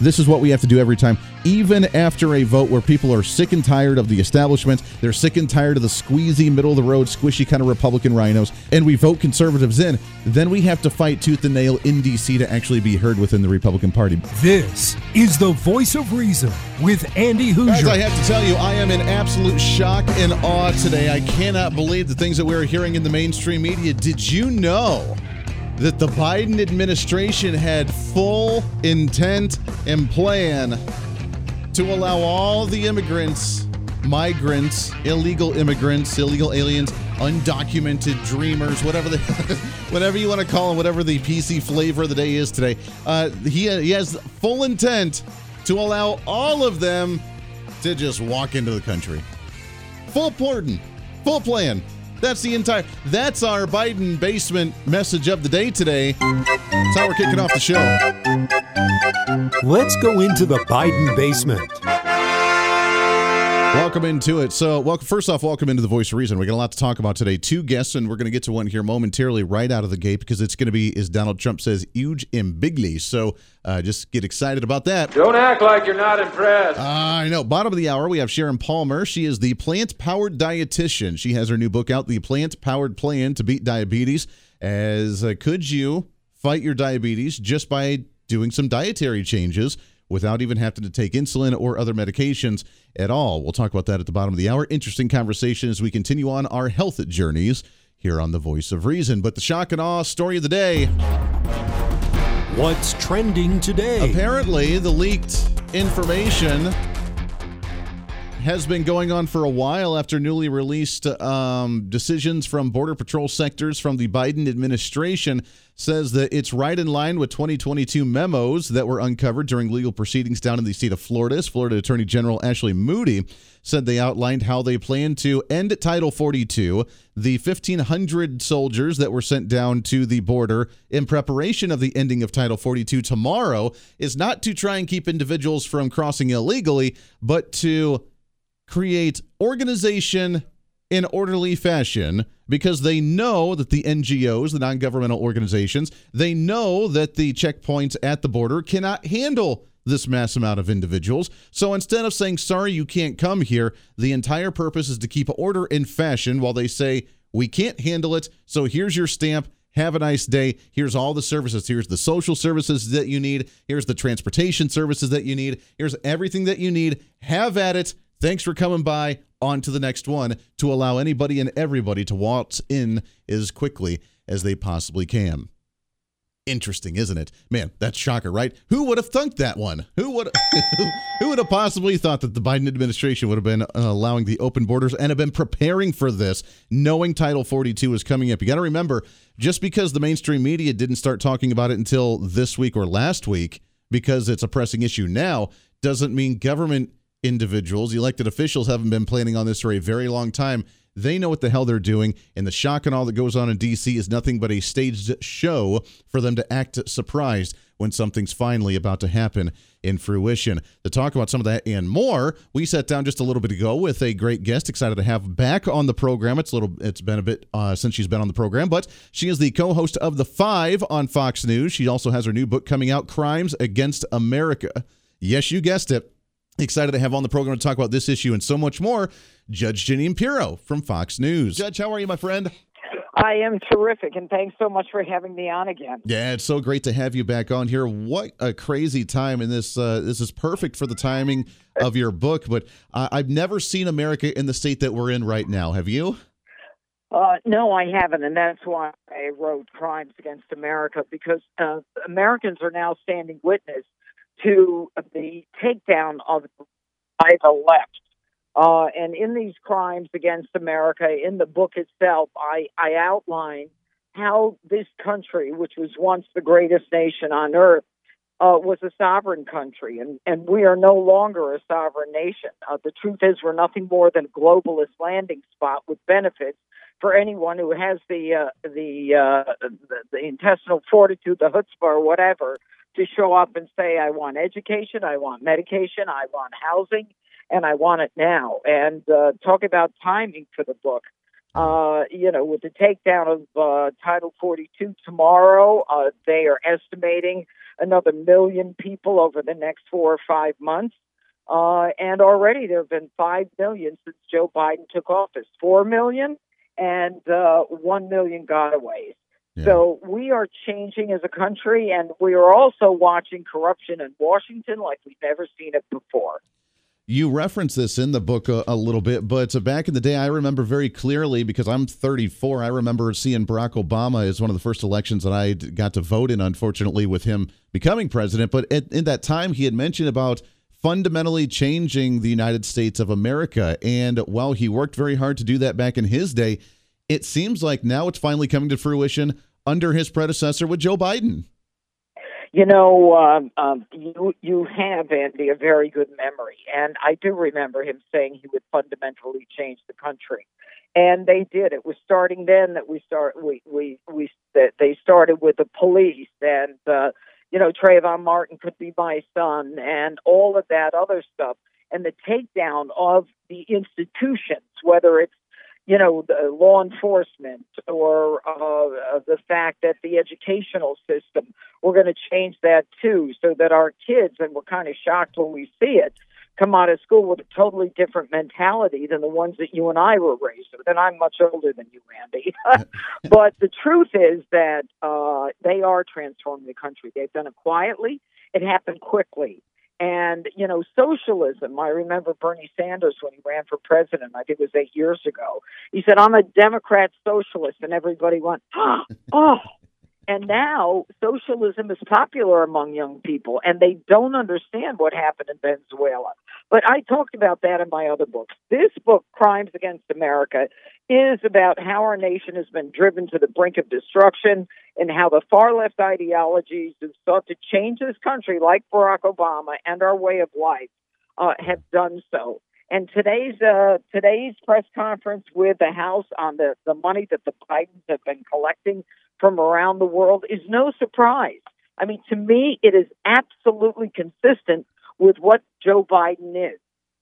this is what we have to do every time, even after a vote where people are sick and tired of the establishment. They're sick and tired of the squeezy, middle of the road, squishy kind of Republican RINOs, and we vote conservatives in. Then we have to fight tooth and nail in D.C. to actually be heard within the Republican Party. This is the voice of reason with Andy Hooser. Guys, I have to tell you, I am in absolute shock and awe today. I cannot believe the things that we're hearing in the mainstream media. Did you know? That the Biden administration had full intent and plan to allow all the immigrants, migrants, illegal immigrants, illegal aliens, undocumented dreamers, whatever the, whatever you want to call them, whatever the PC flavor of the day is today. Uh, he, he has full intent to allow all of them to just walk into the country. Full pardon, full plan. That's the entire. That's our Biden basement message of the day today. That's how we're kicking off the show. Let's go into the Biden basement. Welcome into it. So, welcome. First off, welcome into the Voice of Reason. We got a lot to talk about today. Two guests, and we're going to get to one here momentarily, right out of the gate, because it's going to be, as Donald Trump says, huge and bigly. So, uh, just get excited about that. Don't act like you're not impressed. Uh, I know. Bottom of the hour, we have Sharon Palmer. She is the plant-powered dietitian. She has her new book out, "The Plant-Powered Plan to Beat Diabetes." As uh, could you fight your diabetes just by doing some dietary changes? Without even having to take insulin or other medications at all. We'll talk about that at the bottom of the hour. Interesting conversation as we continue on our health journeys here on the Voice of Reason. But the shock and awe story of the day. What's trending today? Apparently, the leaked information has been going on for a while after newly released um, decisions from Border Patrol sectors from the Biden administration says that it's right in line with 2022 memos that were uncovered during legal proceedings down in the state of Florida. Florida Attorney General Ashley Moody said they outlined how they plan to end Title 42, the 1,500 soldiers that were sent down to the border in preparation of the ending of Title 42 tomorrow is not to try and keep individuals from crossing illegally, but to create organization in orderly fashion because they know that the NGOs, the non-governmental organizations, they know that the checkpoints at the border cannot handle this mass amount of individuals. So instead of saying sorry you can't come here, the entire purpose is to keep order in fashion while they say we can't handle it. So here's your stamp. Have a nice day. Here's all the services. Here's the social services that you need. Here's the transportation services that you need. Here's everything that you need. Have at it. Thanks for coming by. On to the next one to allow anybody and everybody to waltz in as quickly as they possibly can. Interesting, isn't it? Man, that's shocker, right? Who would have thunk that one? Who would who would have possibly thought that the Biden administration would have been uh, allowing the open borders and have been preparing for this, knowing Title 42 was coming up? You got to remember, just because the mainstream media didn't start talking about it until this week or last week, because it's a pressing issue now, doesn't mean government individuals, elected officials, haven't been planning on this for a very long time. They know what the hell they're doing, and the shock and all that goes on in D.C. is nothing but a staged show for them to act surprised when something's finally about to happen in fruition. To talk about some of that and more, we sat down just a little bit ago with a great guest. Excited to have back on the program. It's a little, it's been a bit uh, since she's been on the program, but she is the co-host of the Five on Fox News. She also has her new book coming out, Crimes Against America. Yes, you guessed it. Excited to have on the program to talk about this issue and so much more. Judge Jeanine Pirro from Fox News. Judge, how are you, my friend? I am terrific, and thanks so much for having me on again. Yeah, it's so great to have you back on here. What a crazy time, and this uh, this is perfect for the timing of your book. But uh, I've never seen America in the state that we're in right now. Have you? Uh, no, I haven't, and that's why I wrote Crimes Against America because uh, Americans are now standing witness to the takedown of by the left. Uh, and in these crimes against America, in the book itself, I, I outline how this country, which was once the greatest nation on earth, uh, was a sovereign country, and, and we are no longer a sovereign nation. Uh, the truth is, we're nothing more than a globalist landing spot with benefits for anyone who has the uh, the, uh, the the intestinal fortitude, the chutzpah, or whatever, to show up and say, I want education, I want medication, I want housing, and I want it now. And uh, talk about timing for the book. Uh, you know, with the takedown of uh, Title 42 tomorrow, uh, they are estimating another million people over the next four or five months. Uh, and already there have been 5 million since Joe Biden took office 4 million and uh, 1 million gotaways. Yeah. So we are changing as a country, and we are also watching corruption in Washington like we've never seen it before. You reference this in the book a, a little bit, but back in the day, I remember very clearly because I'm 34. I remember seeing Barack Obama as one of the first elections that I got to vote in, unfortunately, with him becoming president. But at, in that time, he had mentioned about fundamentally changing the United States of America. And while he worked very hard to do that back in his day, it seems like now it's finally coming to fruition under his predecessor with Joe Biden. You know, um, um, you you have Andy a very good memory, and I do remember him saying he would fundamentally change the country, and they did. It was starting then that we start we we we that they started with the police, and uh, you know Trayvon Martin could be my son, and all of that other stuff, and the takedown of the institutions, whether it's you know, the law enforcement or uh, the fact that the educational system, we're going to change that too so that our kids, and we're kind of shocked when we see it, come out of school with a totally different mentality than the ones that you and I were raised with. And I'm much older than you, Randy. but the truth is that uh, they are transforming the country. They've done it quietly. It happened quickly. And, you know, socialism, I remember Bernie Sanders when he ran for president, I think it was eight years ago. He said, I'm a Democrat socialist. And everybody went, oh. And now socialism is popular among young people, and they don't understand what happened in Venezuela. But I talked about that in my other books. This book, Crimes Against America, is about how our nation has been driven to the brink of destruction and how the far left ideologies have sought to change this country, like Barack Obama, and our way of life uh, have done so. And today's uh, today's press conference with the House on the, the money that the Bidens have been collecting from around the world is no surprise. I mean, to me, it is absolutely consistent with what Joe Biden is.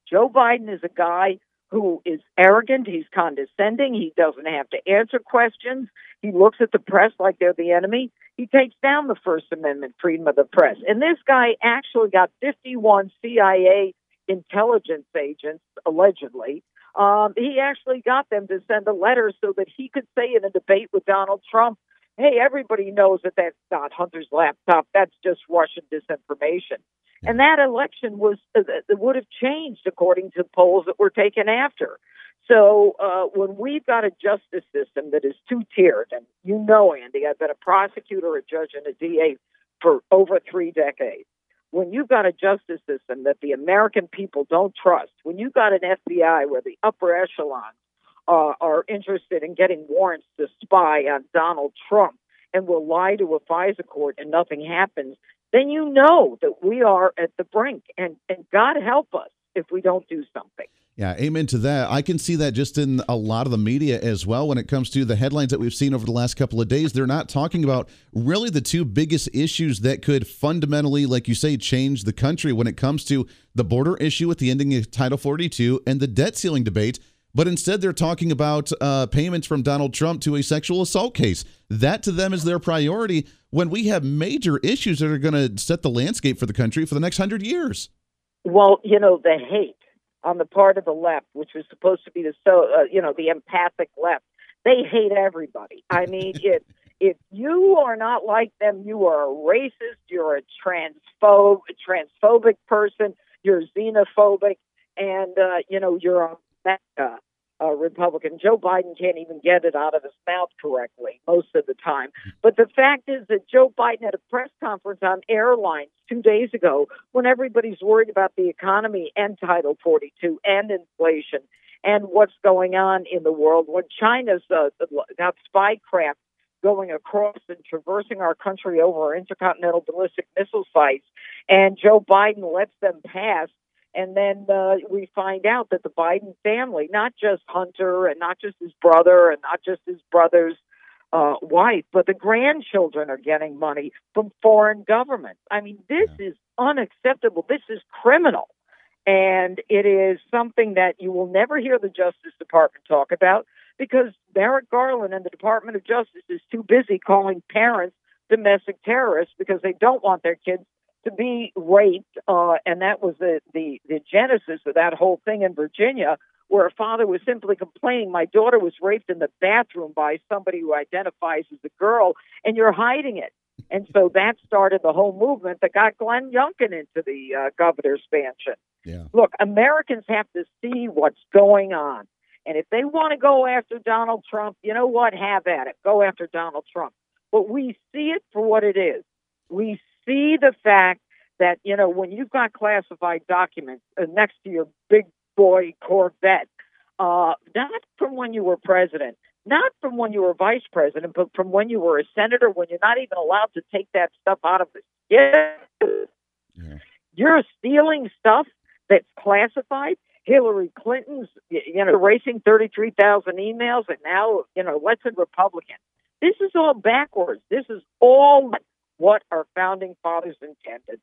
Joe Biden is a guy who is arrogant, he's condescending, he doesn't have to answer questions, he looks at the press like they're the enemy. He takes down the First Amendment, freedom of the press. And this guy actually got 51 CIA intelligence agents, allegedly. Um, he actually got them to send a letter so that he could say in a debate with Donald Trump hey, everybody knows that that's not Hunter's laptop. That's just Russian disinformation. And that election was uh, would have changed according to polls that were taken after. So uh, when we've got a justice system that is two tiered, and you know, Andy, I've been a prosecutor, a judge, and a DA for over three decades. When you've got a justice system that the American people don't trust, when you've got an FBI where the upper echelons uh, are interested in getting warrants to spy on Donald Trump and will lie to a FISA court and nothing happens, then you know that we are at the brink. And, and God help us if we don't do something. Yeah, amen to that. I can see that just in a lot of the media as well when it comes to the headlines that we've seen over the last couple of days. They're not talking about really the two biggest issues that could fundamentally, like you say, change the country when it comes to the border issue with the ending of Title 42 and the debt ceiling debate but instead they're talking about uh, payments from Donald Trump to a sexual assault case. That to them is their priority when we have major issues that are going to set the landscape for the country for the next hundred years. Well, you know, the hate on the part of the left, which was supposed to be the so uh, you know the empathic left, they hate everybody. I mean, if if you are not like them, you are a racist. You're a transphobe, a transphobic person. You're xenophobic, and uh, you know you're a Mecca uh, Republican. Joe Biden can't even get it out of his mouth correctly most of the time. But the fact is that Joe Biden had a press conference on airlines two days ago when everybody's worried about the economy and Title 42 and inflation and what's going on in the world. When China's uh, got spy craft going across and traversing our country over our intercontinental ballistic missile sites, and Joe Biden lets them pass and then uh, we find out that the Biden family, not just Hunter and not just his brother and not just his brother's uh, wife, but the grandchildren are getting money from foreign governments. I mean, this yeah. is unacceptable. This is criminal. And it is something that you will never hear the Justice Department talk about. because Merrick Garland and the Department of Justice is too busy calling parents domestic terrorists because they don't want their kids to be raped. Uh, and that was the, the, the genesis of that whole thing in Virginia, where a father was simply complaining, My daughter was raped in the bathroom by somebody who identifies as a girl, and you're hiding it. And so that started the whole movement that got Glenn Youngkin into the uh, governor's mansion. Yeah. Look, Americans have to see what's going on. And if they want to go after Donald Trump, you know what? Have at it. Go after Donald Trump. But we see it for what it is. We see the fact that, you know, when you've got classified documents uh, next to your big boy Corvette, uh, not from when you were president, not from when you were vice president, but from when you were a senator, when you're not even allowed to take that stuff out of the yeah. You're stealing stuff that's classified. Hillary Clinton's, you know, erasing 33,000 emails, and now, you know, let's a Republican. This is all backwards. This is all what our founding fathers intended.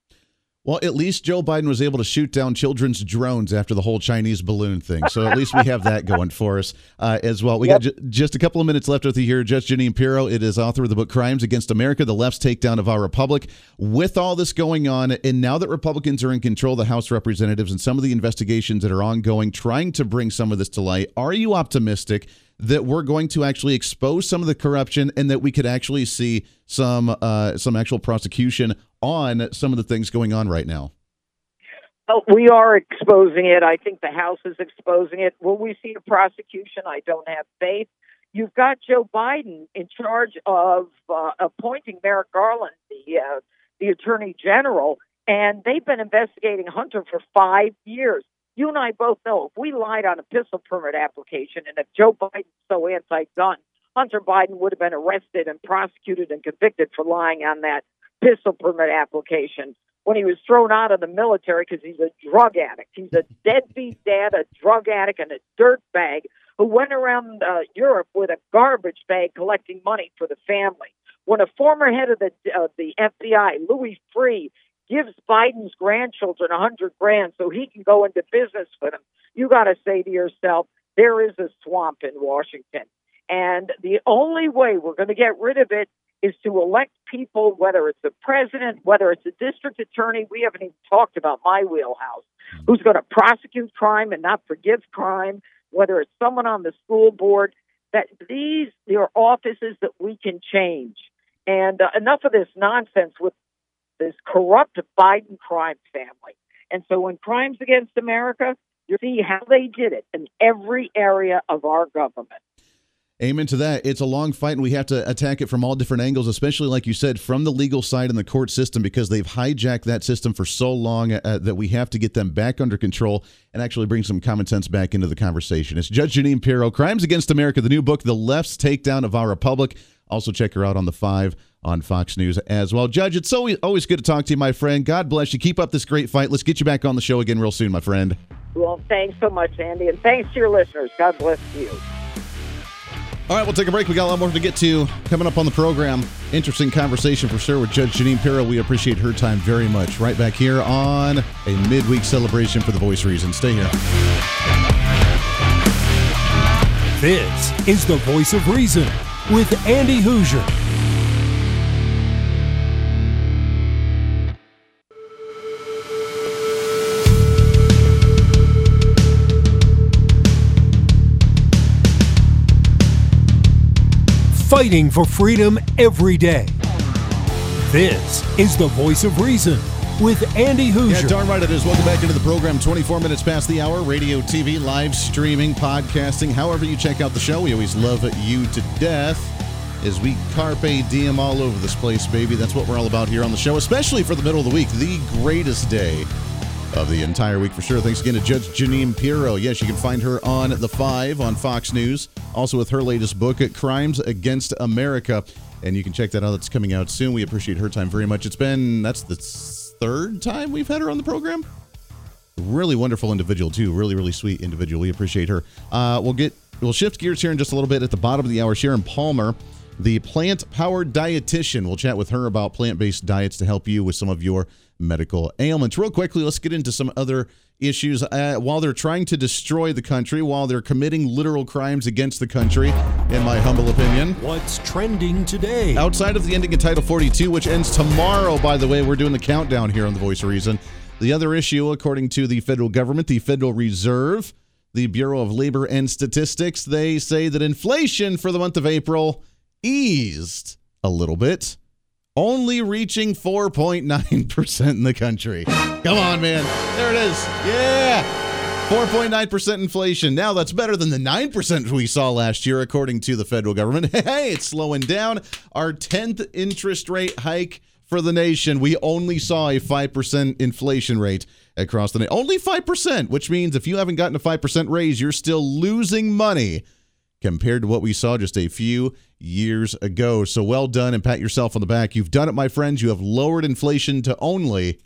Well, at least Joe Biden was able to shoot down children's drones after the whole Chinese balloon thing. So at least we have that going for us uh, as well. We yep. got j- just a couple of minutes left with you here. Judge Jeanine Pirro, it is author of the book Crimes Against America, The Left's Takedown of Our Republic. With all this going on, and now that Republicans are in control of the House representatives and some of the investigations that are ongoing, trying to bring some of this to light, are you optimistic that we're going to actually expose some of the corruption and that we could actually see some uh, some actual prosecution on some of the things going on right now? Well, we are exposing it. I think the House is exposing it. Will we see a prosecution? I don't have faith. You've got Joe Biden in charge of uh, appointing Merrick Garland, the uh, the Attorney General, and they've been investigating Hunter for five years you and I both know if we lied on a pistol permit application and if Joe Biden's so anti gun, Hunter Biden would have been arrested and prosecuted and convicted for lying on that pistol permit application when he was thrown out of the military because he's a drug addict. He's a deadbeat dad, a drug addict, and a dirt bag who went around uh, Europe with a garbage bag collecting money for the family. When a former head of the uh, the FBI, Louis Freeh, gives Biden's grandchildren a hundred grand so he can go into business with them, you got to say to yourself, there is a swamp in Washington. And the only way we're going to get rid of it is to elect people, whether it's the president, whether it's a district attorney. We haven't even talked about my wheelhouse, who's going to prosecute crime and not forgive crime, whether it's someone on the school board. That these are offices that we can change. And uh, enough of this nonsense with this corrupt Biden crime family. And so when crimes against America, you see how they did it in every area of our government. Amen to that. It's a long fight, and we have to attack it from all different angles, especially, like you said, from the legal side and the court system, because they've hijacked that system for so long uh, that we have to get them back under control and actually bring some common sense back into the conversation. It's Judge Jeanine Pirro, Crimes Against America, the new book, The Left's Takedown of Our Republic. Also, check her out on the five on Fox News as well. Judge, it's always, always good to talk to you, my friend. God bless you. Keep up this great fight. Let's get you back on the show again real soon, my friend. Well, thanks so much, Andy, and thanks to your listeners. God bless you. All right, we'll take a break. We got a lot more to get to coming up on the program. Interesting conversation for sure with Judge Jeanine Pirro. We appreciate her time very much. Right back here on a midweek celebration for the voice reason. Stay here. This is the voice of reason with Andy Hooser. Fighting for freedom every day. This is the voice of reason with Andy Hooser. Yeah, darn right it is. Welcome back into the program. 24 minutes past the hour. Radio, TV, live streaming, podcasting, however you check out the show. We always love you to death as we carpe diem all over this place, baby. That's what we're all about here on the show, especially for the middle of the week, the greatest day of the entire week for sure. Thanks again to Judge Jeanine Pirro. Yes, you can find her on The Five on Fox News, also with her latest book, Crimes Against America. And you can check that out. That's coming out soon. We appreciate her time very much. It's been, that's the third time we've had her on the program. Really wonderful individual, too. Really, really sweet individual. We appreciate her. Uh, we'll get, we'll shift gears here in just a little bit at the bottom of the hour. Sharon Palmer the plant powered dietitian. We'll chat with her about plant based diets to help you with some of your medical ailments. Real quickly, let's get into some other issues uh, while they're trying to destroy the country, while they're committing literal crimes against the country, in my humble opinion. What's trending today? Outside of the ending of Title 42, which ends tomorrow, by the way, we're doing the countdown here on The Voice of Reason. The other issue, according to the federal government, the Federal Reserve, the Bureau of Labor and Statistics, they say that inflation for the month of April eased a little bit, only reaching 4.9% in the country. Come on, man. There it is. Yeah. 4.9% inflation. Now that's better than the 9% we saw last year, according to the federal government. Hey, it's slowing down. Our 10th interest rate hike for the nation. We only saw a 5% inflation rate across the nation. Only 5%, which means if you haven't gotten a 5% raise, you're still losing money compared to what we saw just a few years ago. So well done and pat yourself on the back. You've done it, my friends. You have lowered inflation to only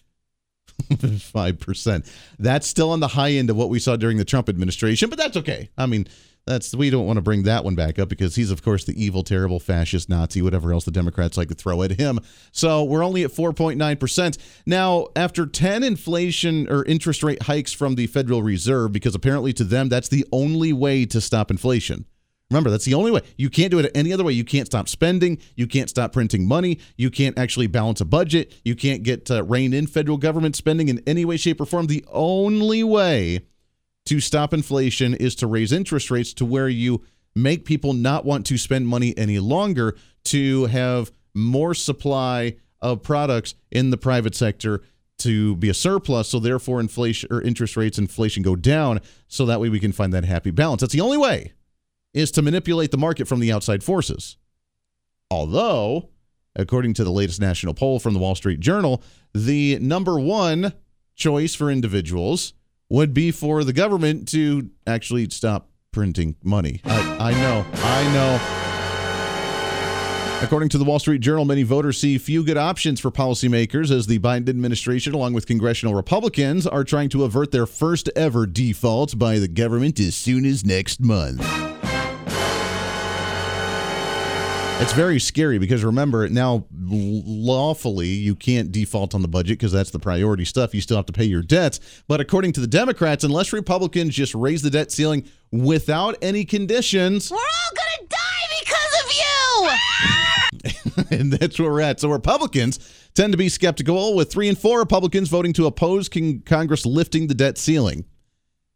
5%. That's still on the high end of what we saw during the Trump administration, but that's okay. I mean, that's we don't want to bring that one back up because he's of course the evil terrible fascist nazi whatever else the democrats like to throw at him so we're only at 4.9% now after 10 inflation or interest rate hikes from the federal reserve because apparently to them that's the only way to stop inflation Remember, that's the only way. You can't do it any other way. You can't stop spending. You can't stop printing money. You can't actually balance a budget. You can't get uh, rein in federal government spending in any way, shape, or form. The only way to stop inflation is to raise interest rates to where you make people not want to spend money any longer to have more supply of products in the private sector to be a surplus so therefore inflation or interest rates inflation go down so that way we can find that happy balance that's the only way is to manipulate the market from the outside forces. Although, according to the latest national poll from the Wall Street Journal, the number one choice for individuals would be for the government to actually stop printing money. I, I know, I know. According to the Wall Street Journal, many voters see few good options for policymakers as the Biden administration, along with congressional Republicans, are trying to avert their first ever default by the government as soon as next month. It's very scary because remember now lawfully you can't default on the budget because that's the priority stuff. You still have to pay your debts. But according to the Democrats, unless Republicans just raise the debt ceiling without any conditions, we're all gonna die because of you. and that's where we're at. So Republicans tend to be skeptical, with three and four Republicans voting to oppose Congress lifting the debt ceiling.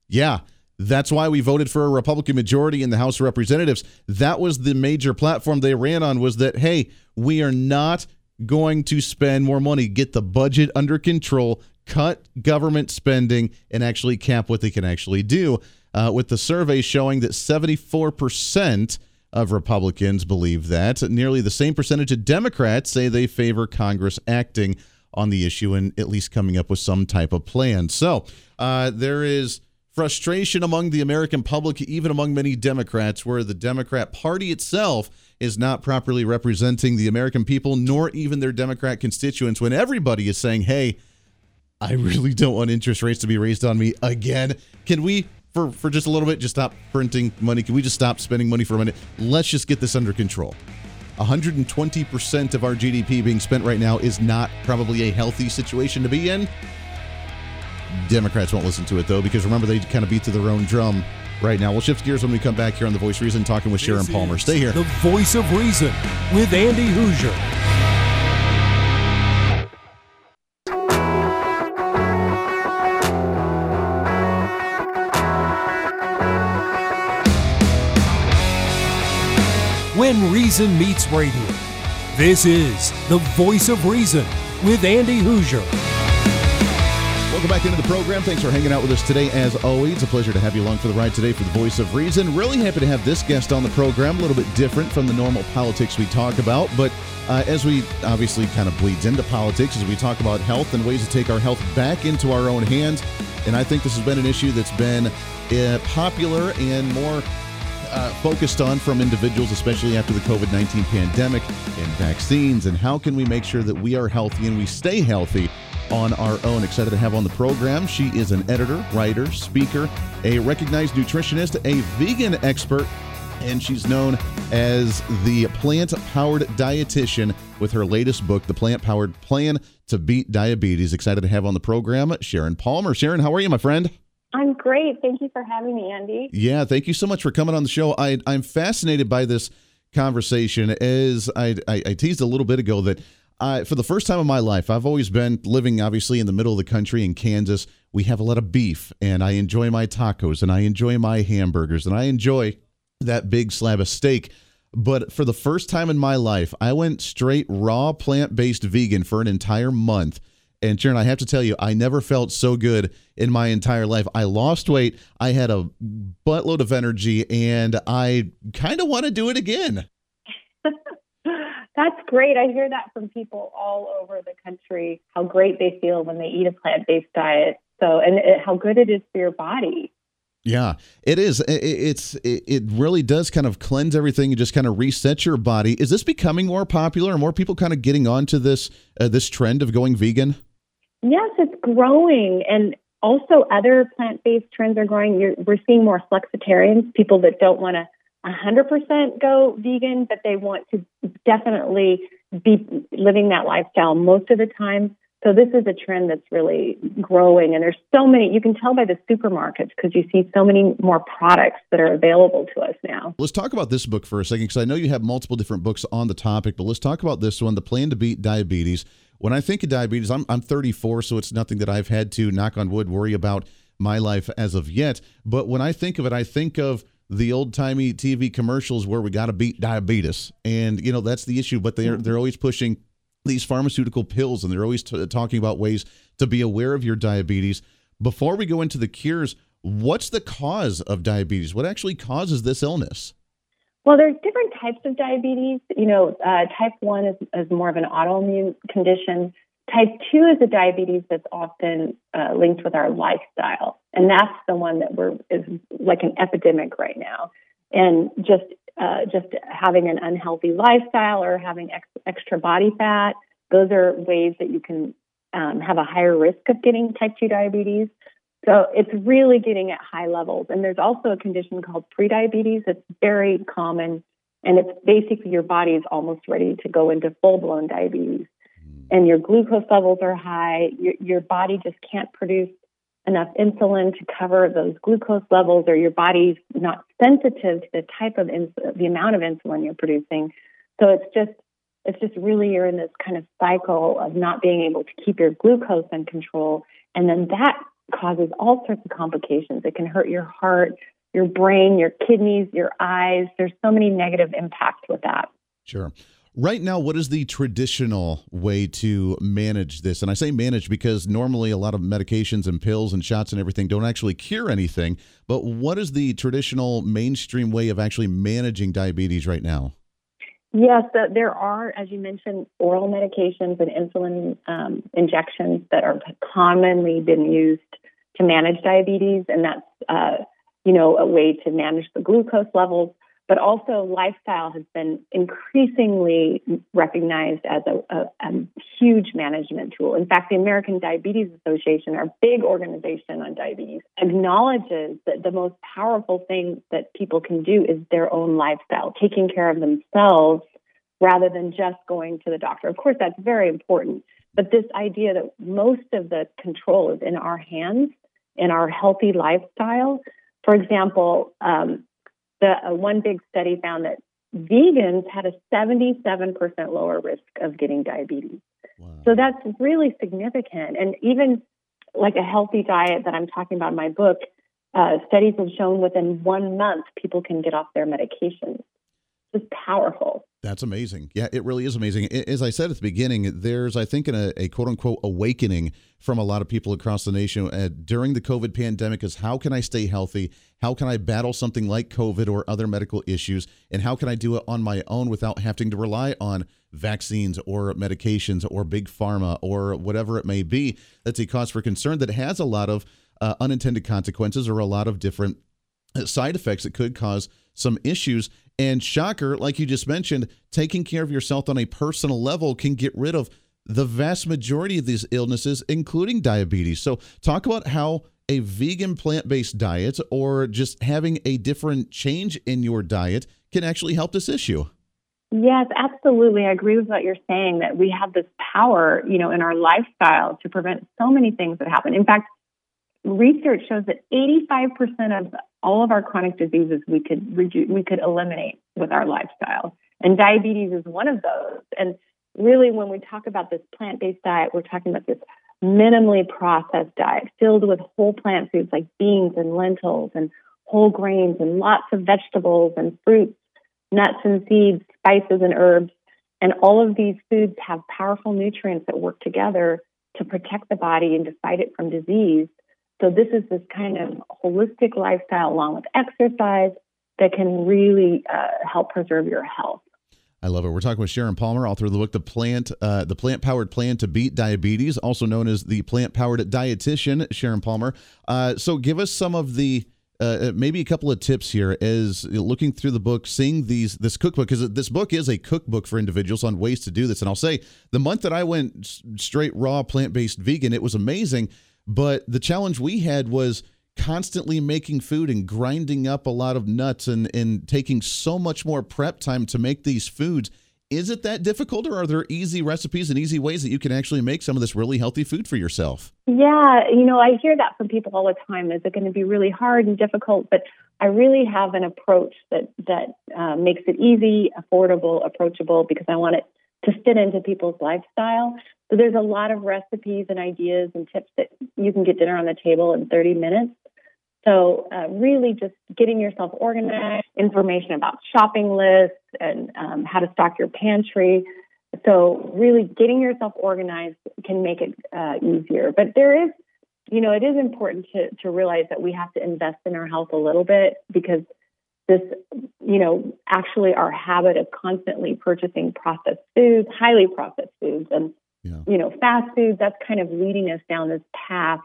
Yeah. That's why we voted for a Republican majority in the House of Representatives. That was the major platform they ran on was that hey, we are not going to spend more money, get the budget under control, cut government spending and actually cap what they can actually do. Uh, with the survey showing that 74% of Republicans believe that. Nearly the same percentage of Democrats say they favor Congress acting on the issue and at least coming up with some type of plan. So uh, there is frustration among the American public, even among many Democrats, where the Democrat Party itself is not properly representing the American people, nor even their Democrat constituents, when everybody is saying, hey, I really don't want interest rates to be raised on me again. Can we, for, for just a little bit, just stop printing money? Can we just stop spending money for a minute? Let's just get this under control. 120% of our GDP being spent right now is not probably a healthy situation to be in. Democrats won't listen to it though, because remember they kind of beat to their own drum right now. We'll shift gears when we come back here on the Voice of Reason, talking with Sharon Palmer. Stay here. The Voice of Reason with Andy Hooser. When Reason Meets Radio. This is The Voice of Reason with Andy Hooser. Welcome back into the program. Thanks for hanging out with us today. As always, it's a pleasure to have you along for the ride today for the Voice of Reason. Really happy to have this guest on the program, a little bit different from the normal politics we talk about, but uh, as we obviously kind of bleeds into politics, as we talk about health and ways to take our health back into our own hands. And I think this has been an issue that's been uh, popular and more uh, focused on from individuals, especially after the COVID 19 pandemic and vaccines. And how can we make sure that we are healthy and we stay healthy on our own. Excited to have on the program. She is an editor, writer, speaker, a recognized nutritionist, a vegan expert, and she's known as the plant powered dietitian with her latest book, The Plant Powered Plan to Beat Diabetes. Excited to have on the program Sharon Palmer. Sharon, how are you, my friend? I'm great. Thank you for having me, Andy. Yeah, thank you so much for coming on the show. I, I'm fascinated by this conversation as I, I, I teased a little bit ago that For the first time in my life, I've always been living obviously in the middle of the country in Kansas. We have a lot of beef, and I enjoy my tacos, and I enjoy my hamburgers, and I enjoy that big slab of steak. But for the first time in my life, I went straight raw plant based vegan for an entire month. And Sharon, I have to tell you, I never felt so good in my entire life. I lost weight, I had a buttload of energy, and I kind of want to do it again. That's great. I hear that from people all over the country how great they feel when they eat a plant based diet. So, and it, how good it is for your body. Yeah, it is. It's it really does kind of cleanse everything and just kind of reset your body. Is this becoming more popular? Are more people kind of getting onto this uh, this trend of going vegan? Yes, it's growing, and also other plant based trends are growing. You're, we're seeing more flexitarians, people that don't want to 100% go vegan, but they want to definitely be living that lifestyle most of the time. So this is a trend that's really growing, and there's so many. You can tell by the supermarkets because you see so many more products that are available to us now. Let's talk about this book for a second, because I know you have multiple different books on the topic. But let's talk about this one, "The Plan to Beat Diabetes." When I think of diabetes, I'm I'm 34, so it's nothing that I've had to knock on wood worry about my life as of yet. But when I think of it, I think of the old timey TV commercials where we got to beat diabetes, and you know that's the issue. But they're they're always pushing these pharmaceutical pills, and they're always t- talking about ways to be aware of your diabetes. Before we go into the cures, what's the cause of diabetes? What actually causes this illness? Well, there's different types of diabetes. You know, uh, type one is, is more of an autoimmune condition. Type 2 is a diabetes that's often uh, linked with our lifestyle. And that's the one that we're is like an epidemic right now. And just uh, just having an unhealthy lifestyle or having ex- extra body fat, those are ways that you can um, have a higher risk of getting type 2 diabetes. So it's really getting at high levels. And there's also a condition called prediabetes that's very common. And it's basically your body is almost ready to go into full blown diabetes and your glucose levels are high, your, your body just can't produce enough insulin to cover those glucose levels, or your body's not sensitive to the type of ins- the amount of insulin you're producing. So it's just it's just really you're in this kind of cycle of not being able to keep your glucose in control, and then that causes all sorts of complications. It can hurt your heart, your brain, your kidneys, your eyes. There's so many negative impacts with that. Sure. Right now, what is the traditional way to manage this? And I say manage because normally a lot of medications and pills and shots and everything don't actually cure anything. But what is the traditional mainstream way of actually managing diabetes right now? Yes, there are, as you mentioned, oral medications and insulin um, injections that are commonly been used to manage diabetes, and that's uh, you know a way to manage the glucose levels but also lifestyle has been increasingly recognized as a, a, a, huge management tool. In fact, the American Diabetes Association, our big organization on diabetes, acknowledges that the most powerful thing that people can do is their own lifestyle, taking care of themselves rather than just going to the doctor. Of course, that's very important. But this idea that most of the control is in our hands, in our healthy lifestyle. For example, um, the uh, one big study found that vegans had a 77% lower risk of getting diabetes. Wow. So that's really significant. And even like a healthy diet that I'm talking about in my book, uh, studies have shown within one month people can get off their medications. It's powerful. That's amazing. Yeah, it really is amazing. As I said at the beginning, there's, I think, a, a quote unquote awakening from a lot of people across the nation uh, during the COVID pandemic is how can I stay healthy? How can I battle something like COVID or other medical issues? And how can I do it on my own without having to rely on vaccines or medications or big pharma or whatever it may be that's a cause for concern that has a lot of uh, unintended consequences or a lot of different uh, side effects that could cause some issues. And shocker, like you just mentioned, taking care of yourself on a personal level can get rid of the vast majority of these illnesses, including diabetes. So, talk about how a vegan plant based diet or just having a different change in your diet can actually help this issue. Yes, absolutely. I agree with what you're saying that we have this power, you know, in our lifestyle to prevent so many things that happen. In fact, research shows that 85% of all of our chronic diseases we could we could eliminate with our lifestyle. And diabetes is one of those. And really when we talk about this plant-based diet, we're talking about this minimally processed diet filled with whole plant foods like beans and lentils and whole grains and lots of vegetables and fruits nuts and seeds, spices and herbs. And all of these foods have powerful nutrients that work together to protect the body and to fight it from disease. So this is this kind of holistic lifestyle along with exercise that can really uh, help preserve your health. I love it. We're talking with Sharon Palmer, author of the book "The Plant, uh, the Plant Powered Plan to Beat Diabetes," also known as the Plant Powered Dietitian. Sharon Palmer. Uh, so, give us some of the uh, uh, maybe a couple of tips here as looking through the book, seeing these this cookbook because this book is a cookbook for individuals on ways to do this. And I'll say the month that I went straight raw plant based vegan, it was amazing. But the challenge we had was constantly making food and grinding up a lot of nuts and and taking so much more prep time to make these foods is it that difficult, or are there easy recipes and easy ways that you can actually make some of this really healthy food for yourself? Yeah, you know, I hear that from people all the time. Is it going to be really hard and difficult? But I really have an approach that that uh, makes it easy, affordable, approachable, because I want it to fit into people's lifestyle. So there's a lot of recipes and ideas and tips that you can get dinner on the table in 30 minutes. So, uh, really just getting yourself organized, information about shopping lists and um, how to stock your pantry. So, really getting yourself organized can make it uh, easier. But there is, you know, it is important to, to realize that we have to invest in our health a little bit because this, you know, actually our habit of constantly purchasing processed foods, highly processed foods, and, yeah. you know, fast food, that's kind of leading us down this path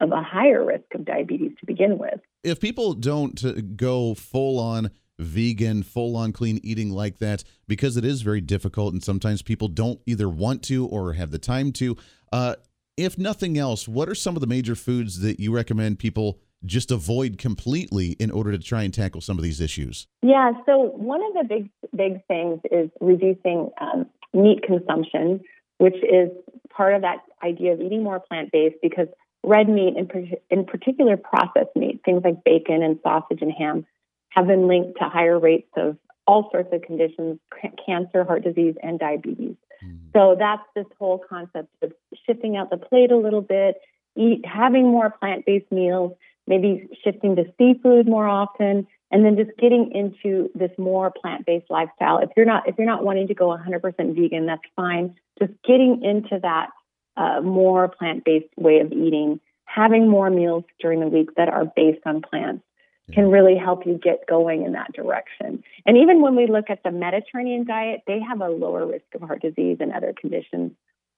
of a higher risk of diabetes to begin with. If people don't go full on vegan, full on clean eating like that, because it is very difficult and sometimes people don't either want to or have the time to, uh, if nothing else, what are some of the major foods that you recommend people just avoid completely in order to try and tackle some of these issues? Yeah, so one of the big big things is reducing um, meat consumption, which is part of that idea of eating more plant based because red meat, in, in particular processed meat, things like bacon and sausage and ham, have been linked to higher rates of all sorts of conditions, cancer, heart disease, and diabetes. Mm-hmm. So that's this whole concept of shifting out the plate a little bit, eat, having more plant-based meals, maybe shifting to seafood more often, and then just getting into this more plant-based lifestyle. If you're not if you're not wanting to go 100% vegan, that's fine. Just getting into that uh, more plant based way of eating, having more meals during the week that are based on plants can really help you get going in that direction. And even when we look at the Mediterranean diet, they have a lower risk of heart disease and other conditions.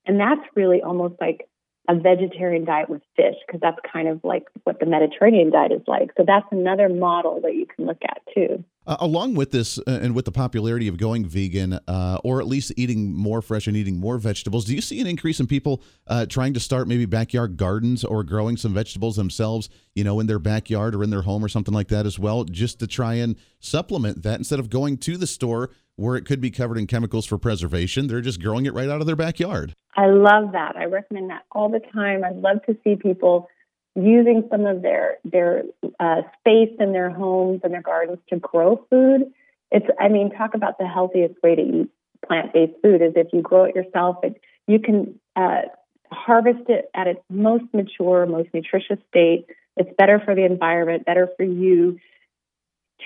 And that's really almost like a vegetarian diet with fish because that's kind of like what the Mediterranean diet is like. So that's another model that you can look at too. Uh, along with this, uh, and with the popularity of going vegan, uh, or at least eating more fresh and eating more vegetables, do you see an increase in people uh, trying to start maybe backyard gardens or growing some vegetables themselves, you know, in their backyard or in their home or something like that as well, just to try and supplement that instead of going to the store where it could be covered in chemicals for preservation? They're just growing it right out of their backyard. I love that. I recommend that all the time. I'd love to see people using some of their their uh, space in their homes and their gardens to grow food. It's I mean, talk about the healthiest way to eat plant based food is if you grow it yourself. It, you can uh, harvest it at its most mature, most nutritious state. It's better for the environment, better for you.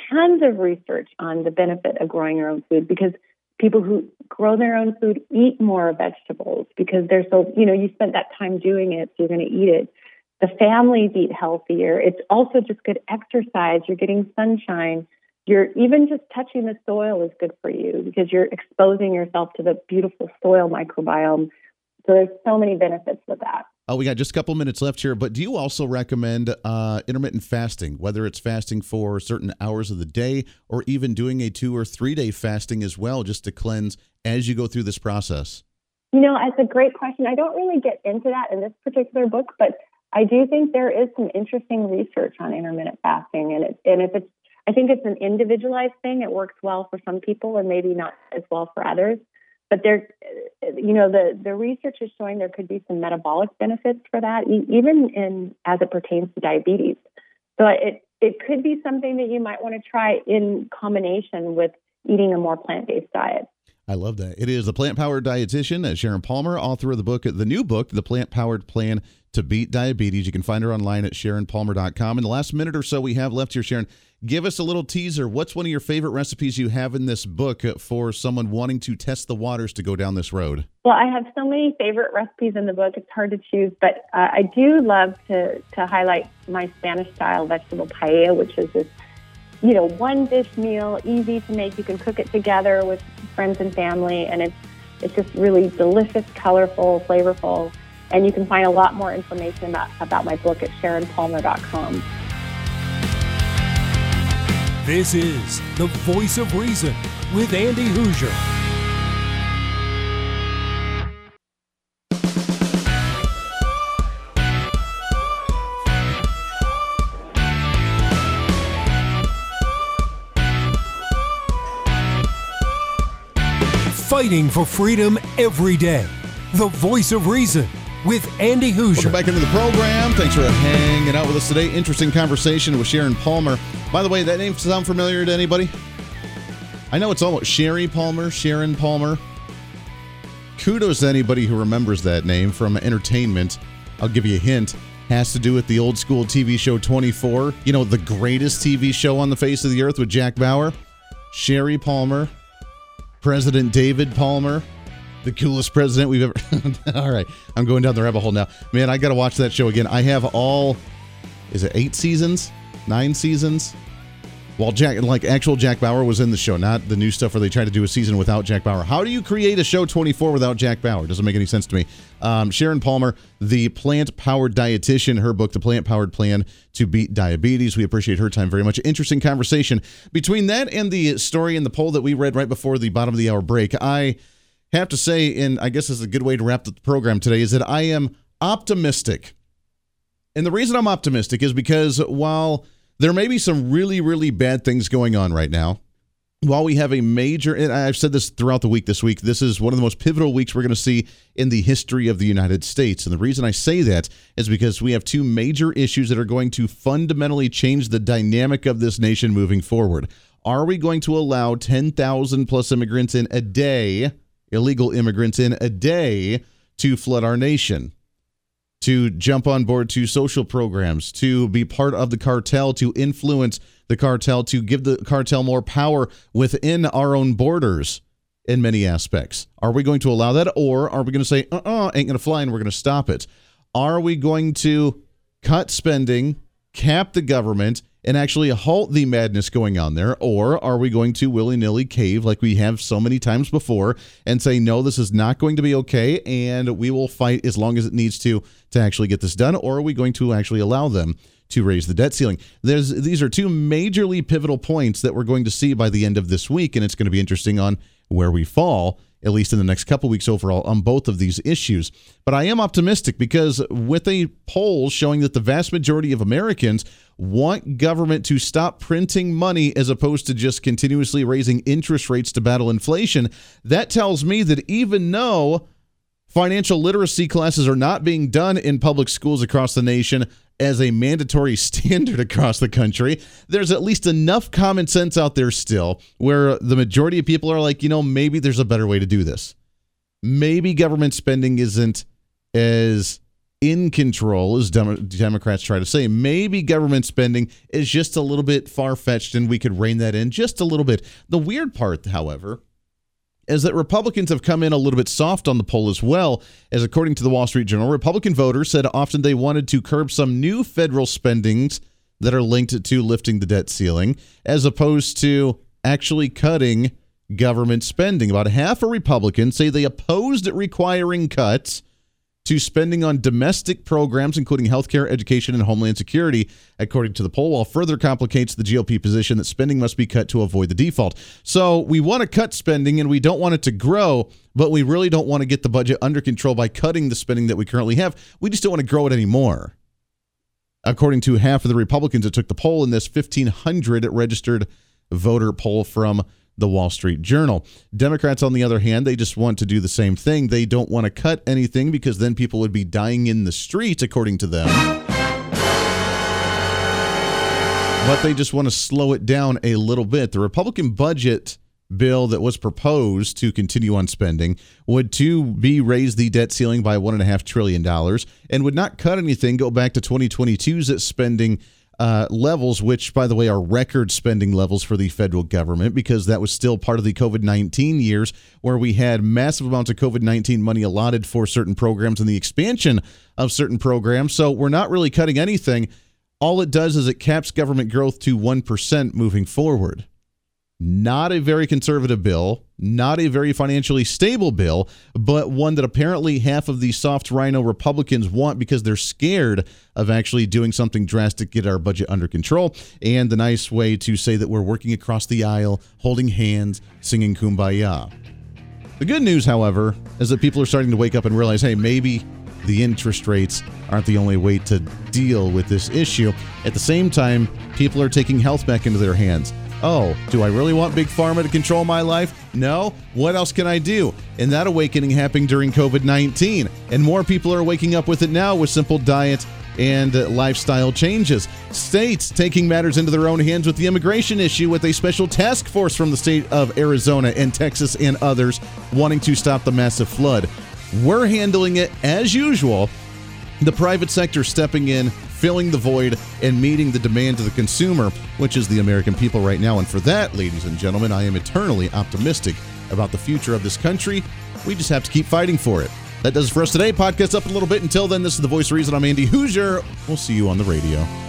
Tons of research on the benefit of growing your own food because people who grow their own food eat more vegetables because they're so, you know, you spent that time doing it, so you're going to eat it. The families eat healthier. It's also just good exercise. You're getting sunshine. You're even just touching the soil is good for you because you're exposing yourself to the beautiful soil microbiome. So there's so many benefits with that. Oh, we got just a couple minutes left here, but do you also recommend uh, intermittent fasting, whether it's fasting for certain hours of the day or even doing a two or three day fasting as well, just to cleanse as you go through this process? You know, it's a great question. I don't really get into that in this particular book, but I do think there is some interesting research on intermittent fasting, and it, and if it's, I think it's an individualized thing. It works well for some people, and maybe not as well for others. But there, you know, the the research is showing there could be some metabolic benefits for that, even in as it pertains to diabetes. So it it could be something that you might want to try in combination with eating a more plant based diet. I love that. It is the plant powered dietitian, uh, Sharon Palmer, author of the book, the new book, The Plant Powered Plan to Beat Diabetes. You can find her online at SharonPalmer.com. In the last minute or so we have left here, Sharon, give us a little teaser. What's one of your favorite recipes you have in this book for someone wanting to test the waters to go down this road? Well, I have so many favorite recipes in the book. It's hard to choose, but uh, I do love to, to highlight my Spanish style vegetable paella, which is this you know, one dish meal, easy to make. You can cook it together with friends and family, and it's it's just really delicious, colorful, flavorful. And you can find a lot more information about, about my book at SharonPalmer.com. This is The Voice of Reason with Andy Hooser. fighting for freedom every day. The voice of reason with Andy Hooser. Welcome back into the program. Thanks for hanging out with us today. Interesting conversation with Sharon Palmer. By the way, that name sound familiar to anybody? I know it's almost Sherry Palmer, Sharon Palmer. Kudos to anybody who remembers that name from entertainment. I'll give you a hint. Has to do with the old school TV show 24. You know, the greatest TV show on the face of the earth with Jack Bauer. Sherry Palmer, President David Palmer, the coolest president we've ever. all right, I'm going down the rabbit hole now. Man, I got to watch that show again. I have all, is it eight seasons, nine seasons? While Jack, like actual Jack Bauer was in the show, not the new stuff where they try to do a season without Jack Bauer. How do you create a show 24 without Jack Bauer? Doesn't make any sense to me. Um, Sharon Palmer, the plant powered dietitian, her book, The Plant Powered Plan to Beat Diabetes. We appreciate her time very much. Interesting conversation. Between that and the story and the poll that we read right before the bottom of the hour break, I have to say, and I guess is a good way to wrap the program today, is that I am optimistic. And the reason I'm optimistic is because while there may be some really, really bad things going on right now. While we have a major, and I've said this throughout the week this week, this is one of the most pivotal weeks we're going to see in the history of the United States. And the reason I say that is because we have two major issues that are going to fundamentally change the dynamic of this nation moving forward. Are we going to allow 10,000 plus immigrants in a day, illegal immigrants in a day, to flood our nation? to jump on board to social programs, to be part of the cartel, to influence the cartel, to give the cartel more power within our own borders in many aspects. Are we going to allow that, or are we going to say, uh uh-uh, uh, ain't going to fly and we're going to stop it? Are we going to cut spending, cap the government, and actually halt the madness going on there? Or are we going to willy nilly cave like we have so many times before and say, no, this is not going to be okay and we will fight as long as it needs to to actually get this done? Or are we going to actually allow them? To raise the debt ceiling. There's these are two majorly pivotal points that we're going to see by the end of this week, and it's going to be interesting on where we fall at least in the next couple weeks overall, on both of these issues. But I am optimistic because with a poll showing that the vast majority of Americans want government to stop printing money as opposed to just continuously raising interest rates to battle inflation, that tells me that even though financial literacy classes are not being done in public schools across the nation, as a mandatory standard across the country, there's at least enough common sense out there still where the majority of people are like, you know, maybe there's a better way to do this. Maybe government spending isn't as in control as Dem- Democrats try to say. Maybe government spending is just a little bit far fetched and we could rein that in just a little bit. The weird part, however, is that Republicans have come in a little bit soft on the poll as well, as according to the Wall Street Journal, Republican voters said often they wanted to curb some new federal spendings that are linked to lifting the debt ceiling, as opposed to actually cutting government spending. About half of Republicans say they opposed requiring cuts to spending on domestic programs, including healthcare, education, and homeland security, according to the poll, while further complicates the GOP position that spending must be cut to avoid the default. So we want to cut spending and we don't want it to grow, but we really don't want to get the budget under control by cutting the spending that we currently have. We just don't want to grow it anymore. according to half of the Republicans that took the poll in this 1,500 registered voter poll from the Wall Street Journal. Democrats, on the other hand, they just want to do the same thing. They don't want to cut anything because then people would be dying in the streets, according to them. But they just want to slow it down a little bit. The Republican budget bill that was proposed to continue on spending would to be raise the debt ceiling by one and a half trillion dollars and would not cut anything go back to 2022's spending uh, levels, which, by the way, are record spending levels for the federal government because that was still part of the COVID 19 years where we had massive amounts of COVID 19 money allotted for certain programs and the expansion of certain programs. So we're not really cutting anything. All it does is it caps government growth to 1% moving forward. Not a very conservative bill, not a very financially stable bill, but one that apparently half of the soft RINO Republicans want because they're scared of actually doing something drastic to get our budget under control. And the nice way to say that we're working across the aisle, holding hands, singing kumbaya. The good news, however, is that people are starting to wake up and realize hey, maybe the interest rates aren't the only way to deal with this issue. At the same time, people are taking health back into their hands. Oh, do I really want Big Pharma to control my life? No. What else can I do? And that awakening happened during COVID 19. And more people are waking up with it now with simple diet and uh, lifestyle changes. States taking matters into their own hands with the immigration issue with a special task force from the state of Arizona and Texas and others wanting to stop the massive flood. We're handling it as usual. The private sector stepping in filling the void and meeting the demand of the consumer, which is the American people right now. And for that, ladies and gentlemen, I am eternally optimistic about the future of this country. We just have to keep fighting for it. That does it for us today. Podcast up a little bit. Until then, this is the voice of reason. I'm Andy Hooser. We'll see you on the radio.